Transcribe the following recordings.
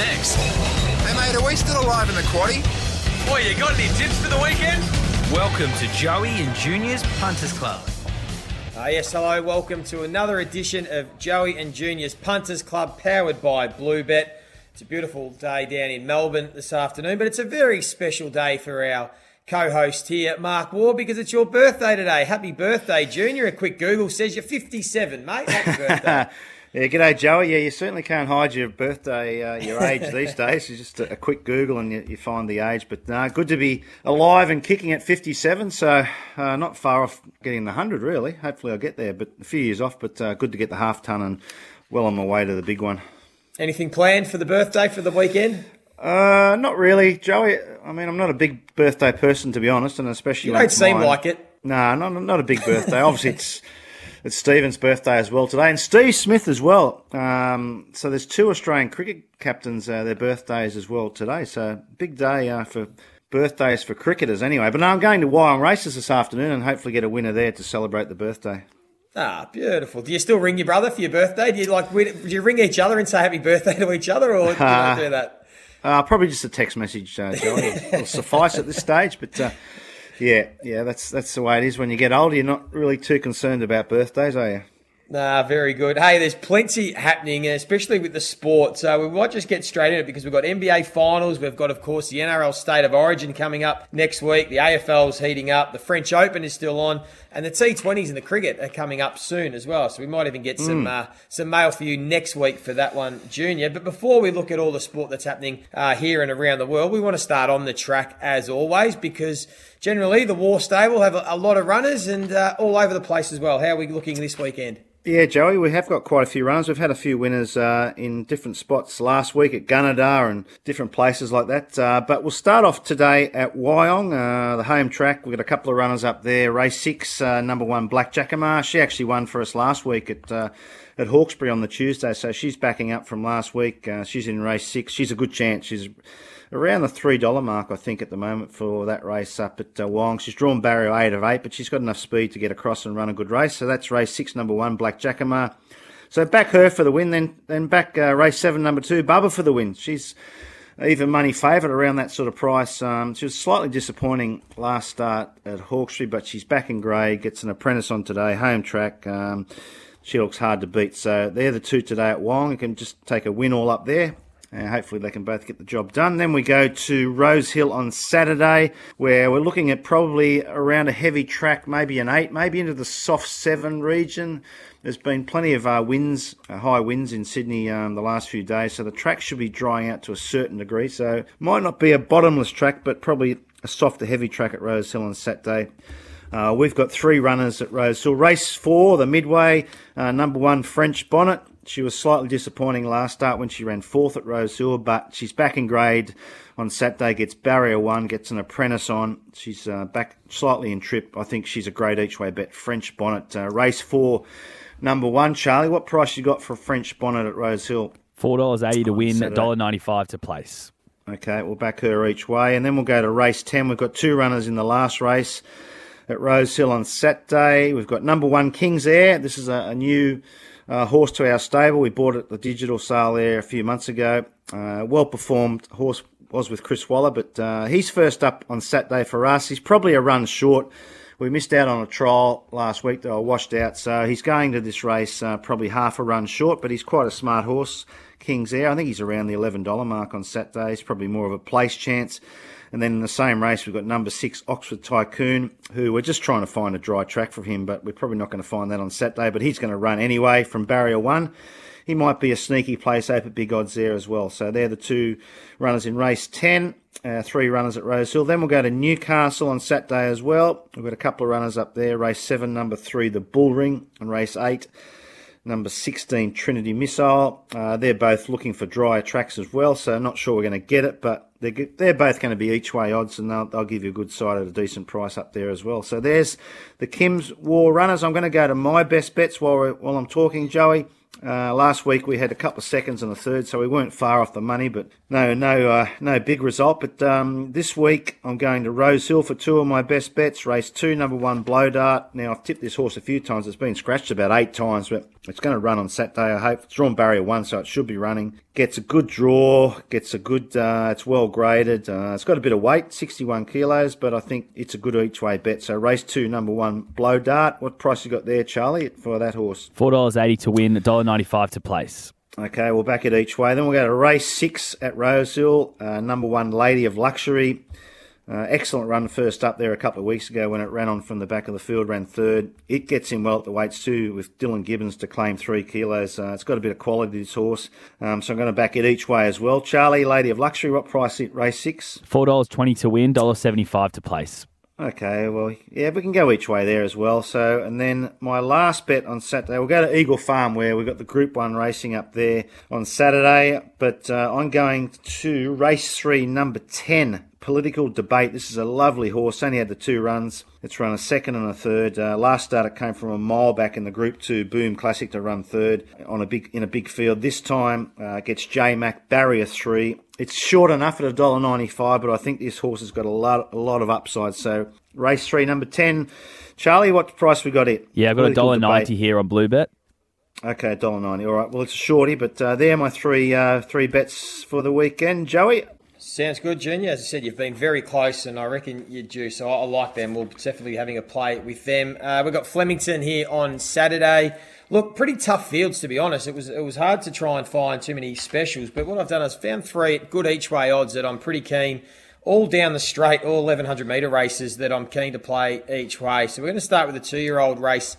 next. Hey mate, are we still alive in the quaddy? Boy, you got any tips for the weekend? Welcome to Joey and Junior's Punters Club. Uh, yes, hello. Welcome to another edition of Joey and Junior's Punters Club, powered by Bluebet. It's a beautiful day down in Melbourne this afternoon, but it's a very special day for our co-host here, Mark Waugh, because it's your birthday today. Happy birthday, Junior. A quick Google says you're 57, mate. Happy birthday. Yeah, g'day, Joey. Yeah, you certainly can't hide your birthday, uh, your age these days. It's just a, a quick Google and you, you find the age. But no, good to be alive and kicking at 57. So uh, not far off getting the 100, really. Hopefully I'll get there, but a few years off. But uh, good to get the half ton and well on my way to the big one. Anything planned for the birthday for the weekend? Uh, not really, Joey. I mean, I'm not a big birthday person, to be honest, and especially You don't seem mine. like it. No, not not a big birthday. Obviously, it's it's Stephen's birthday as well today, and Steve Smith as well. Um, so there's two Australian cricket captains uh, their birthdays as well today. So big day uh, for birthdays for cricketers anyway. But no, I'm going to Wyong Races this afternoon and hopefully get a winner there to celebrate the birthday. Ah, beautiful. Do you still ring your brother for your birthday? Do you like? Do you ring each other and say happy birthday to each other, or do you not do that? Uh, probably just a text message, uh, Joey. It'll suffice at this stage, but. Uh, yeah, yeah, that's that's the way it is when you get older. You're not really too concerned about birthdays, are you? Nah, very good. Hey, there's plenty happening, especially with the sport. So we might just get straight in it because we've got NBA finals. We've got, of course, the NRL State of Origin coming up next week. The AFL's heating up. The French Open is still on, and the T20s and the cricket are coming up soon as well. So we might even get some uh, some mail for you next week for that one, Junior. But before we look at all the sport that's happening uh, here and around the world, we want to start on the track as always because generally the Waugh Stable have a, a lot of runners and uh, all over the place as well. How are we looking this weekend? Yeah, Joey, we have got quite a few runners. We've had a few winners uh, in different spots last week at Gunnedah and different places like that. Uh, but we'll start off today at Wyong, uh, the home track. We've got a couple of runners up there. Race six, uh, number one, Black Jackamar. She actually won for us last week at uh, at Hawkesbury on the Tuesday, so she's backing up from last week. Uh, she's in race six. She's a good chance. She's around the three dollar mark, I think, at the moment for that race up at uh, Wyong. She's drawn barrier eight of eight, but she's got enough speed to get across and run a good race. So that's race six, number one, Black Jackamar. So back her for the win, then then back uh, race seven, number two, Bubba for the win. She's even money favourite around that sort of price. Um, she was slightly disappointing last start at Hawkesbury, but she's back in grade, gets an apprentice on today, home track. Um, she looks hard to beat. So they're the two today at Wyong. You can just take a win all up there. Uh, hopefully they can both get the job done. Then we go to Rosehill on Saturday, where we're looking at probably around a heavy track, maybe an eight, maybe into the soft seven region. There's been plenty of uh, winds, uh, high winds in Sydney um, the last few days, so the track should be drying out to a certain degree. So might not be a bottomless track, but probably a softer, heavy track at Rosehill on Saturday. Uh, we've got three runners at Rosehill. Race four, the midway, uh, number one, French Bonnet. She was slightly disappointing last start when she ran fourth at Rosehill, but she's back in grade on Saturday, gets barrier one, gets an apprentice on. She's uh, back slightly in trip. I think she's a great each way bet. French Bonnet, uh, race four, number one. Charlie, what price you got for French Bonnet at Rosehill? Four dollars eighty to win, Saturday. dollar ninety five to place. Okay, we'll back her each way. And then we'll go to race 10. We've got two runners in the last race at Rosehill on Saturday. We've got number one, King's Air. This is a, a new uh, horse to our stable. We bought it at the digital sale there a few months ago. Uh, well performed horse was with Chris Waller, but uh, he's first up on Saturday for us. He's probably a run short. We missed out on a trial last week that I washed out, so he's going to this race uh, probably half a run short, but he's quite a smart horse. King's Air, I think he's around the $11 mark on Saturday. He's probably more of a place chance. And then in the same race, we've got number six, Oxford Tycoon, who we're just trying to find a dry track for him, but we're probably not going to find that on Saturday. But he's going to run anyway from barrier one. He might be a sneaky place up at big odds there as well. So they're the two runners in race 10, uh, three runners at Rosehill. Then we'll go to Newcastle on Saturday as well. We've got a couple of runners up there. Race 7, number 3, the Bull Ring, and race 8, number 16, Trinity Missile. Uh, they're both looking for drier tracks as well, so not sure we're going to get it, but they're, they're both going to be each way odds, and they'll, they'll give you a good side at a decent price up there as well. So there's the Kim's War runners. I'm going to go to my best bets while, while I'm talking, Joey. Uh, last week we had a couple of seconds and a third, so we weren't far off the money, but no, no, uh, no big result. But um, this week I'm going to Rosehill for two of my best bets. Race two, number one, Blow Dart. Now I've tipped this horse a few times. It's been scratched about eight times, but it's going to run on Saturday. I hope it's drawn barrier one, so it should be running. Gets a good draw. Gets a good. Uh, it's well graded. Uh, it's got a bit of weight, 61 kilos, but I think it's a good each way bet. So race two, number one, Blow Dart. What price you got there, Charlie, for that horse? Four dollars eighty to win, $1.95 to place. Okay, we'll back it each way. Then we'll go to race six at Rosehill. Uh, number one, Lady of Luxury. Uh, excellent run first up there a couple of weeks ago when it ran on from the back of the field, ran third. It gets in well at the weights too, with Dylan Gibbons to claim three kilos. Uh, it's got a bit of quality, this horse. Um, so I'm going to back it each way as well. Charlie, Lady of Luxury, what price it? Race six? Four dollars twenty to win, $1.75 to place. Okay, well, yeah, we can go each way there as well. So, and then my last bet on Saturday, we'll go to Eagle Farm where we've got the Group 1 racing up there on Saturday. But uh, I'm going to race 3, number 10, Political Debate. This is a lovely horse, only had the two runs. It's run a second and a third. Uh, last start it came from a mile back in the Group 2 Boom Classic to run third on a big in a big field. This time uh, gets J Mac Barrier 3 it's short enough at a dollar ninety-five, but I think this horse has got a lot, a lot of upside. So, race three, number 10. Charlie, what price we got it? Yeah, I've got a dollar ninety here on Bluebet. Okay, $1.90. All right, well, it's a shorty, but uh, there are my three, uh, three bets for the weekend. Joey? Sounds good, Junior. As I said, you've been very close, and I reckon you're due. So I, like them. We'll definitely be having a play with them. Uh, we've got Flemington here on Saturday. Look, pretty tough fields to be honest. It was it was hard to try and find too many specials, but what I've done is found three good each way odds that I'm pretty keen. All down the straight, all 1100 metre races that I'm keen to play each way. So we're going to start with the two year old race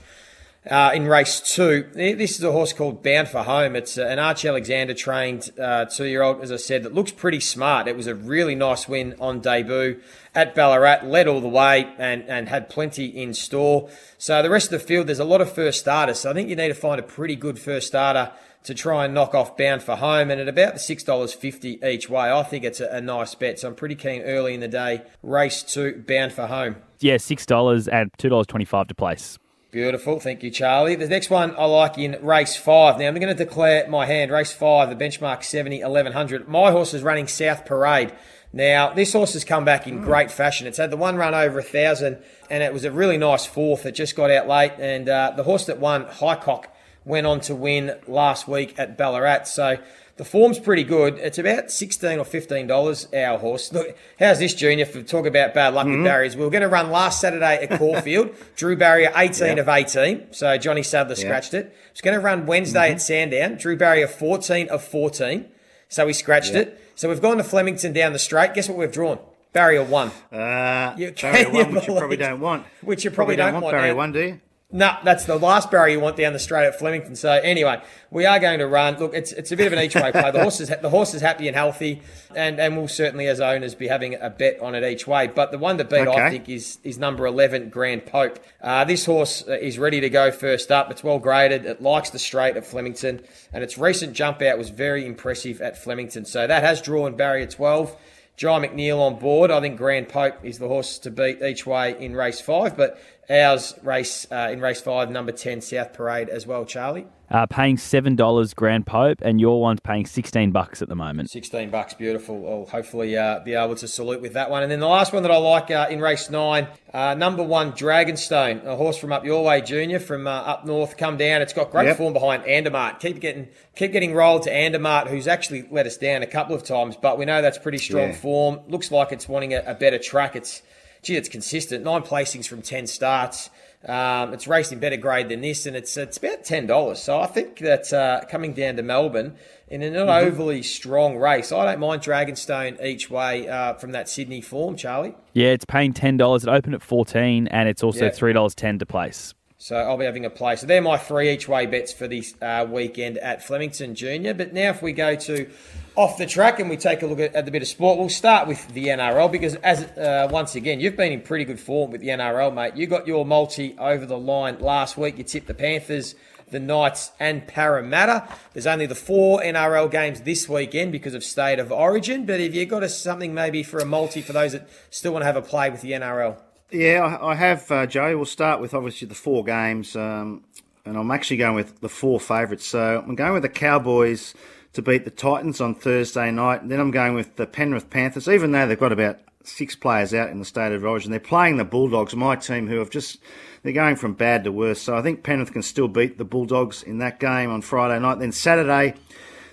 uh, in race two. This is a horse called Bound for Home. It's an Arch Alexander trained uh, two year old, as I said, that looks pretty smart. It was a really nice win on debut at Ballarat, led all the way and, and had plenty in store. So the rest of the field, there's a lot of first starters. So I think you need to find a pretty good first starter to try and knock off Bound for Home. And at about the $6.50 each way, I think it's a, a nice bet. So I'm pretty keen early in the day. Race two, Bound for Home. Yeah, $6 and $2.25 to place. Beautiful. Thank you, Charlie. The next one I like in race five. Now, I'm going to declare my hand. Race five, the benchmark 70 1100. My horse is running South Parade. Now, this horse has come back in great fashion. It's had the one run over a thousand, and it was a really nice fourth. It just got out late, and uh, the horse that won, Highcock, went on to win last week at Ballarat. So the form's pretty good. It's about sixteen or fifteen dollars our horse. Look, how's this, Junior? For talk about bad luck with barriers, we were going to run last Saturday at Caulfield. Drew barrier eighteen of eighteen, so Johnny Sadler scratched it. It's going to run Wednesday at Sandown. Drew barrier fourteen of fourteen, so we scratched it. So we've gone to Flemington down the straight. Guess what we've drawn? Barrier one. Uh, You- barrier one, you which you probably don't want. Which you probably don't want, barrier now. one, do you? No, that's the last barrier you want down the straight at Flemington. So anyway, we are going to run. Look, it's it's a bit of an each way play. The horse is the horse is happy and healthy, and and we'll certainly as owners be having a bet on it each way. But the one to beat, I think, is is number eleven, Grand Pope. Uh, this horse uh, is ready to go first up. It's well graded. It likes the straight at Flemington, and its recent jump out was very impressive at Flemington. So that has drawn barrier twelve. Jye McNeil on board. I think Grand Pope is the horse to beat each way in race five, but ours race uh, in race five, number 10, South Parade as well, Charlie. Uh, paying $7 Grand Pope, and your one's paying 16 bucks at the moment. 16 bucks, beautiful. I'll hopefully uh, be able to salute with that one. And then the last one that I like uh, in race nine, uh, number one, Dragonstone, a horse from up your way, Junior, from uh, up north, come down. It's got great Yep. form behind Andermatt. Keep getting keep getting rolled to Andermatt, who's actually let us down a couple of times, but we know that's pretty strong Yeah. form. Looks like it's wanting a, a better track. It's gee, it's consistent. Nine placings from 10 starts. Um, it's raced in better grade than this, and it's it's about ten dollars. So I think that uh, coming down to Melbourne in a not overly strong race, I don't mind Dragonstone each way uh, from that Sydney form, Charlie. Yeah, it's paying $10. It opened at 14 and it's also Yeah. $3.10 to place. So I'll be having a play. So they're my three each way bets for this uh, weekend at Flemington Junior. But now if we go to off the track and we take a look at, at the bit of sport, we'll start with the NRL because as uh, once again you've been in pretty good form with the NRL, mate. You got your multi over the line last week. You tipped the Panthers. The Knights and Parramatta. There's only the four NRL games this weekend because of state of origin. But if you got us something maybe for a multi for those that still want to have a play with the NRL, Yeah, I, I have, uh, Joe. We'll start with obviously the four games. Um, and I'm actually going with the four favourites. So I'm going with the Cowboys to beat the Titans on Thursday night. Then I'm going with the Penrith Panthers, even though they've got about six players out in the state of origin. They're playing the Bulldogs, my team, who have just they're going from bad to worse. So I think Penrith can still beat the Bulldogs in that game on Friday night. Then Saturday,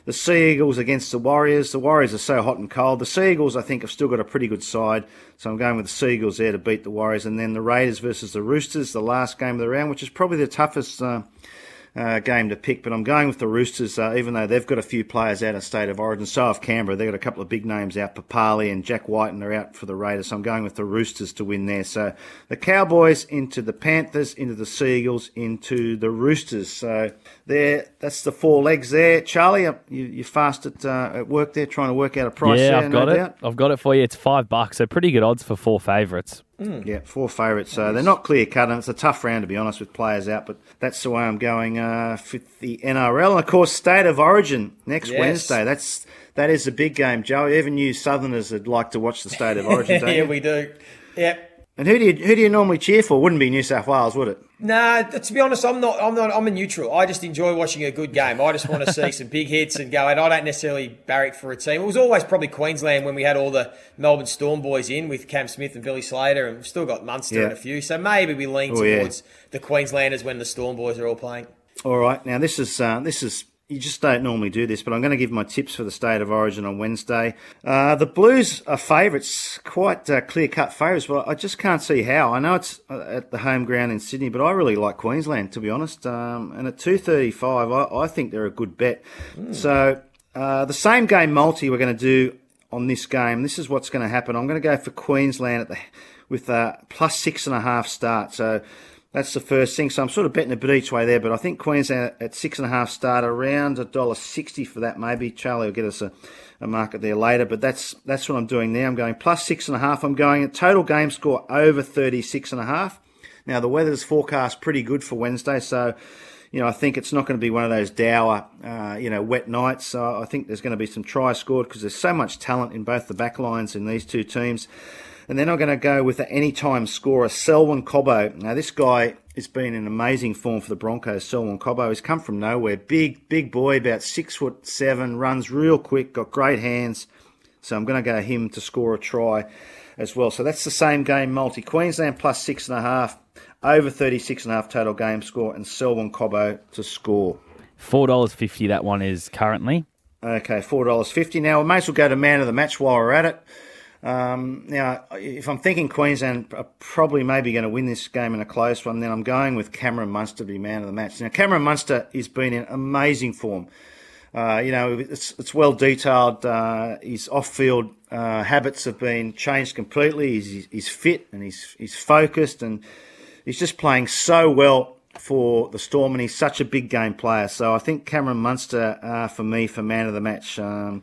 the Sea Eagles against the Warriors. The Warriors are so hot and cold. The Sea Eagles, I think, have still got a pretty good side. So I'm going with the Sea Eagles there to beat the Warriors. And then the Raiders versus the Roosters, the last game of the round, which is probably the toughest. Uh, uh, game to pick, but I'm going with the Roosters, uh, even though they've got a few players out of state of origin. So have Canberra. They've got a couple of big names out. Papali'i and Jack Wighton, and they're out for the Raiders. So I'm going with the Roosters to win there. So the Cowboys into the Panthers, into the Seagulls, into the Roosters. So there, that's the four legs there. Charlie, you, you fast at, uh, at work there, trying to work out a price. Yeah, there, I've got no it. doubt? I've got it for you. It's five bucks, so pretty good odds for four favourites. Yeah, four favourites. So they're not clear cut, and it's a tough round to be honest with players out. But that's the way I'm going uh, for the NRL, and of course, State of Origin next Yes. Wednesday. That's that is a big game, Joe. Even you Southerners would like to watch the State of Origin, don't yeah, you? we do. Yep. And who do you who do you normally cheer for? Wouldn't be New South Wales, would it? Nah, to be honest, I'm not. I'm not. I'm a neutral. I just enjoy watching a good game. I just want to see some big hits and go. And I don't necessarily barrack for a team. It was always probably Queensland when we had all the Melbourne Storm boys in with Cam Smith and Billy Slater, and we've still got Munster Yeah. and a few. So maybe we lean Oh, yeah. towards the Queenslanders when the Storm boys are all playing. All right. Now this is uh, this is you just don't normally do this, but I'm going to give my tips for the state of origin on Wednesday. Uh, the Blues are favourites, quite uh, clear cut favourites, but I just can't see how. I know it's uh, at the home ground in Sydney, but I really like Queensland to be honest. Um, and at 2.35, I, I think they're a good bet. So uh, the same game multi we're going to do on this game. This is what's going to happen. I'm going to go for Queensland at the with a plus six and a half start. So that's the first thing. So I'm sort of betting a bit each way there, but I think Queensland at six and a half start around a dollar sixty for that. Maybe Charlie will get us a, a market there later, but that's that's what I'm doing there. I'm going plus six and a half. I'm going at total game score over thirty six and a half. Now the weather's forecast pretty good for Wednesday, so you know I think it's not going to be one of those dour, uh, you know, wet nights. So I think there's going to be some tries scored because there's so much talent in both the back lines in these two teams. And then I'm going to go with the anytime scorer, Selwyn Cobbo. Now, this guy has been in amazing form for the Broncos. Selwyn Cobbo has come from nowhere. Big, big boy, about six foot seven, runs real quick, got great hands. So I'm going to go him to score a try as well. So that's the same game multi. Queensland plus six and a half, over 36 and a half total game score, and Selwyn Cobbo to score. Four dollars fifty. That one is currently. Okay, four dollars fifty. Now we may as well go to man of the match while we're at it. Um, now, if I'm thinking Queensland are probably maybe going to win this game in a close one, then I'm going with Cameron Munster to be man of the match. Now, Cameron Munster has been in amazing form. Uh, you know, it's, it's well detailed. Uh, his off-field uh, habits have been changed completely. He's, he's fit and he's he's focused and he's just playing so well for the Storm, and he's such a big game player. So I think Cameron Munster, uh, for me, for man of the match. Um,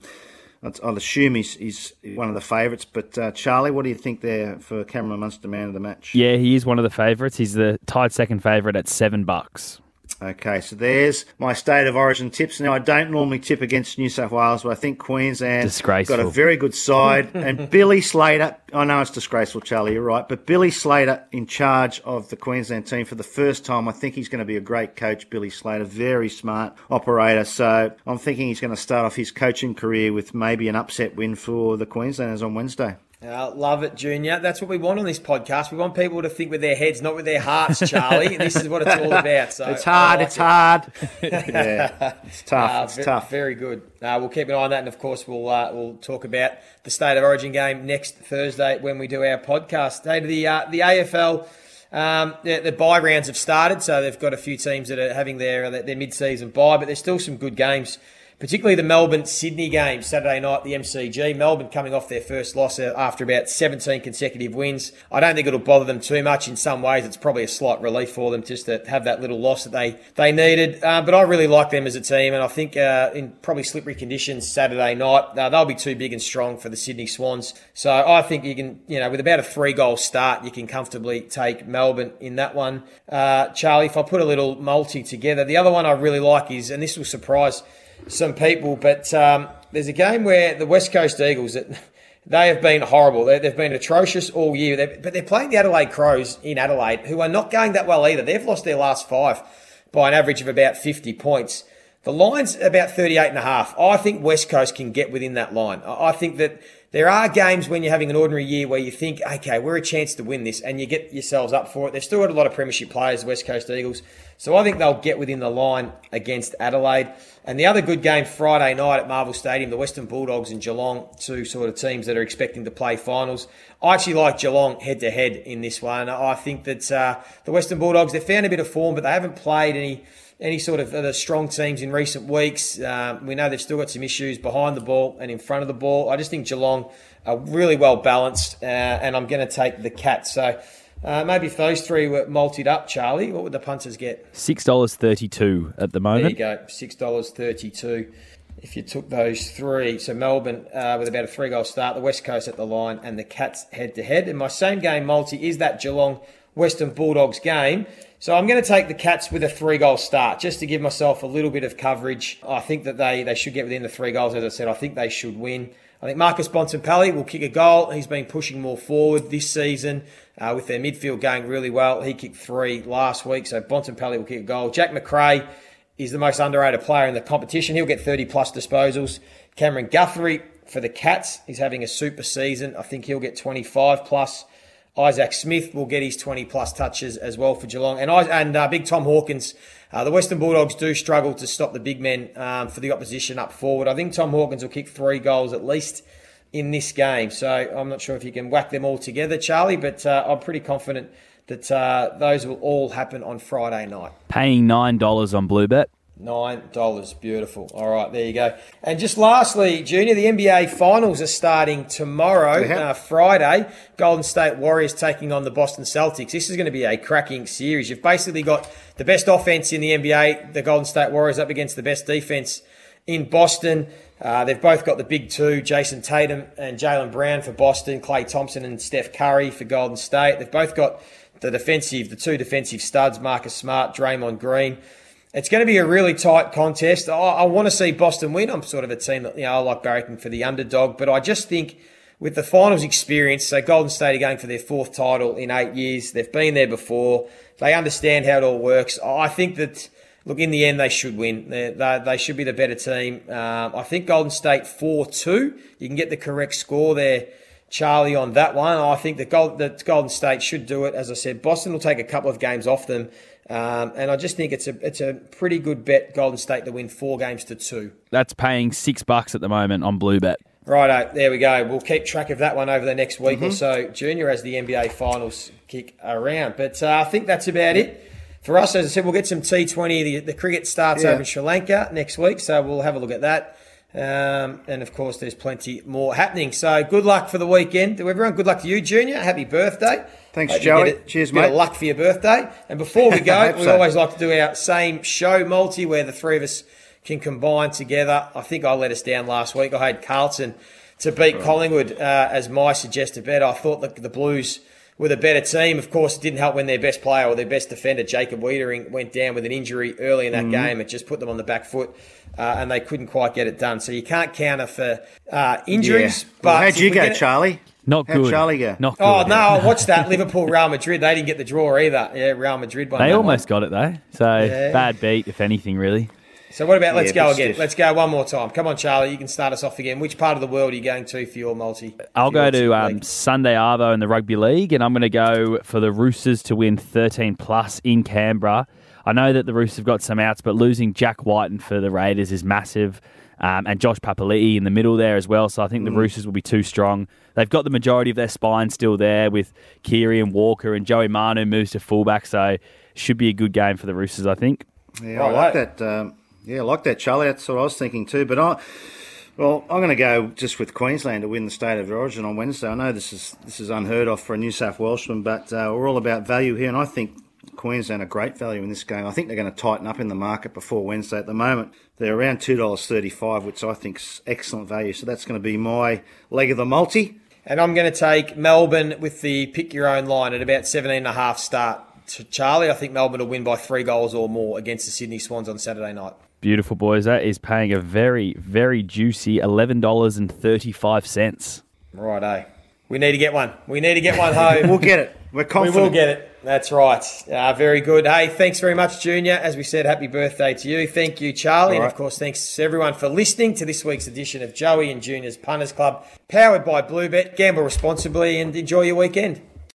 I'd assume he's, he's one of the favourites. But uh, Charlie, what do you think there for Cameron Munster, man of the match? Yeah, he is one of the favourites. He's the tied second favourite at seven bucks. Okay, so there's my state of origin tips. Now, I don't normally tip against New South Wales, but I think Queensland got a very good side. and Billy Slater, I know it's disgraceful, Charlie, you're right, but Billy Slater in charge of the Queensland team for the first time. I think he's going to be a great coach, Billy Slater, very smart operator. So I'm thinking he's going to start off his coaching career with maybe an upset win for the Queenslanders on Wednesday. Uh, love it, Junior. That's what we want on this podcast. We want people to think with their heads, not with their hearts, Charlie. this is what it's all about. So It's hard, like it's it. hard. yeah, it's tough, Uh, it's tough. Very good. Uh, we'll keep an eye on that, and of course, we'll uh, we'll talk about the state of origin game next Thursday when we do our podcast. Hey, to the uh, the AFL. Um, the, the bye rounds have started, so they've got a few teams that are having their their mid season bye, but there's still some good games. Particularly the Melbourne Sydney game Saturday night, the MCG. Melbourne coming off their first loss uh, after about 17 consecutive wins. I don't think it'll bother them too much. In some ways, it's probably a slight relief for them just to have that little loss that they they needed. Uh, but I really like them as a team, and I think uh, in probably slippery conditions Saturday night, uh, they'll be too big and strong for the Sydney Swans. So I think you can, you know, with about a three goal start, you can comfortably take Melbourne in that one. Uh, Charlie, if I put a little multi together, the other one I really like is, and this will surprise some people, but um, there's a game where the West Coast Eagles they have been horrible. They, they've been atrocious all year, but they're playing the Adelaide Crows in Adelaide, who are not going that well either. They've lost their last five. by an average of about 50 points. The line's about 38 and a half. I think West Coast can get within that line. I think that there are games when you're having an ordinary year where you think, okay, we're a chance to win this, and you get yourselves up for it. They've still got a lot of premiership players, West Coast Eagles. So I think they'll get within the line against Adelaide. And the other good game Friday night at Marvel Stadium, the Western Bulldogs and Geelong, two sort of teams that are expecting to play finals. I actually like Geelong head to head in this one. I think that uh, the Western Bulldogs, they've found a bit of form, but they haven't played any any sort of the strong teams in recent weeks. Um, we know they've still got some issues behind the ball and in front of the ball. I just think Geelong are really well balanced, uh, and I'm going to take the Cats. So uh, maybe if those three were multied up, Charlie, what would the punters get? $6.32 at the moment. There you go, $6.32. If you took those three, so Melbourne uh, with about a three goal start, the West Coast at the line, and the Cats head to head. And my same game multi is that Geelong Western Bulldogs game. So I'm going to take the Cats with a three goal start just to give myself a little bit of coverage. I think that they, they should get within the three goals. As I said, I think they should win. I think Marcus Bontempelli will kick a goal. He's been pushing more forward this season uh, with their midfield going really well. He kicked three last week, so Bontempelli will kick a goal. Jack Macrae is the most underrated player in the competition. He'll get 30 plus disposals. Cameron Guthrie for the Cats, he's having a super season. I think he'll get 25 plus. Isaac Smith will get his 20 plus touches as well for Geelong. And, I, and uh, big Tom Hawkins, uh, the Western Bulldogs do struggle to stop the big men um, for the opposition up forward. I think Tom Hawkins will kick three goals at least in this game. So I'm not sure if you can whack them all together, Charlie, but uh, I'm pretty confident that uh, those will all happen on Friday night. Paying $9 on Bluebet. Nine dollars, beautiful. All right, there you go. And just lastly, Junior, the NBA Finals are starting tomorrow, uh, Friday. Golden State Warriors taking on the Boston Celtics. This is going to be a cracking series. You've basically got the best offense in the NBA, the Golden State Warriors, up against the best defense in Boston. Uh, they've both got the big two, Jayson Tatum and Jaylen Brown for Boston, Klay Thompson and Steph Curry for Golden State. They've both got the defensive, the two defensive studs, Marcus Smart, Draymond Green. It's going to be a really tight contest. I, I, want to see Boston win. I'm sort of a team that, you know, I like barracking for the underdog, but I just think with the finals experience, so Golden State are going for their fourth title in eight years. They've been there before. They understand how it all works. I think that, look, in the end, they should win. They, they, they should be the better team. Um, I think Golden State 4 2. You can get the correct score there. Charlie on that one. I think that, Gold, that Golden State should do it. As I said, Boston will take a couple of games off them. Um, and I just think it's a it's a pretty good bet, Golden State to win four games to two. That's paying six bucks at the moment on Bluebet. Righto, there we go. We'll keep track of that one over the next week mm-hmm. or so, Junior, as the NBA finals kick around. But uh, I think that's about it for us. As I said, we'll get some T20. The, the cricket starts yeah. over in Sri Lanka next week, so we'll have a look at that. Um, and of course, there's plenty more happening. So good luck for the weekend to everyone. Good luck to you, Junior. Happy birthday. Thanks, Hope Joey. A, Cheers, bit mate. Of luck for your birthday. And before we go, we so. always like to do our same show multi where the three of us can combine together. I think I let us down last week. I had Carlton to beat Collingwood uh, as my suggested bet. I thought that the Blues were a better team. Of course, it didn't help when their best player or their best defender, Jacob Weitering, went down with an injury early in that mm-hmm. game. It just put them on the back foot. Uh, and they couldn't quite get it done. So you can't counter for uh, injuries. Yeah. But how'd you go, Charlie? Not How'd good. Charlie go? Not oh, good. Oh no, I watched that Liverpool Real Madrid. They didn't get the draw either. Yeah, Real Madrid won. They almost one. got it though. So yeah. bad beat, if anything, really. So what about let's yeah, go again? Stiff. Let's go one more time. Come on, Charlie. You can start us off again. Which part of the world are you going to for your multi? I'll go to um, Sunday Arvo in the rugby league, and I'm going to go for the Roosters to win 13 plus in Canberra. I know that the Roosters have got some outs, but losing Jack Wighton for the Raiders is massive um, and Josh Papali'i in the middle there as well. So I think mm. the Roosters will be too strong. They've got the majority of their spine still there with Keary and Walker, and Joey Manu moves to fullback. So should be a good game for the Roosters, I think. Yeah, I like that. Um, yeah, I like that, Charlie. That's what I was thinking too. But I. Well, I'm going to go just with Queensland to win the state of origin on Wednesday. I know this is this is unheard of for a New South Welshman, but uh, we're all about value here, and I think Queensland are great value in this game. I think they're going to tighten up in the market before Wednesday. At the moment, they're around two dollars thirty-five, which I think is excellent value. So that's going to be my leg of the multi. And I'm going to take Melbourne with the pick your own line at about 17 and a half start. To Charlie, I think Melbourne will win by three goals or more against the Sydney Swans on Saturday night. Beautiful, boys. That is paying a very, very juicy $11.35. Right, eh? We need to get one. We need to get one home. we'll get it. We're confident. We will get it. That's right. Uh, very good. Hey, thanks very much, Junior. As we said, happy birthday to you. Thank you, Charlie. And of course, thanks everyone for listening to this week's edition of Joey and Junior's Punters Club, powered by Bluebet. Gamble responsibly and enjoy your weekend.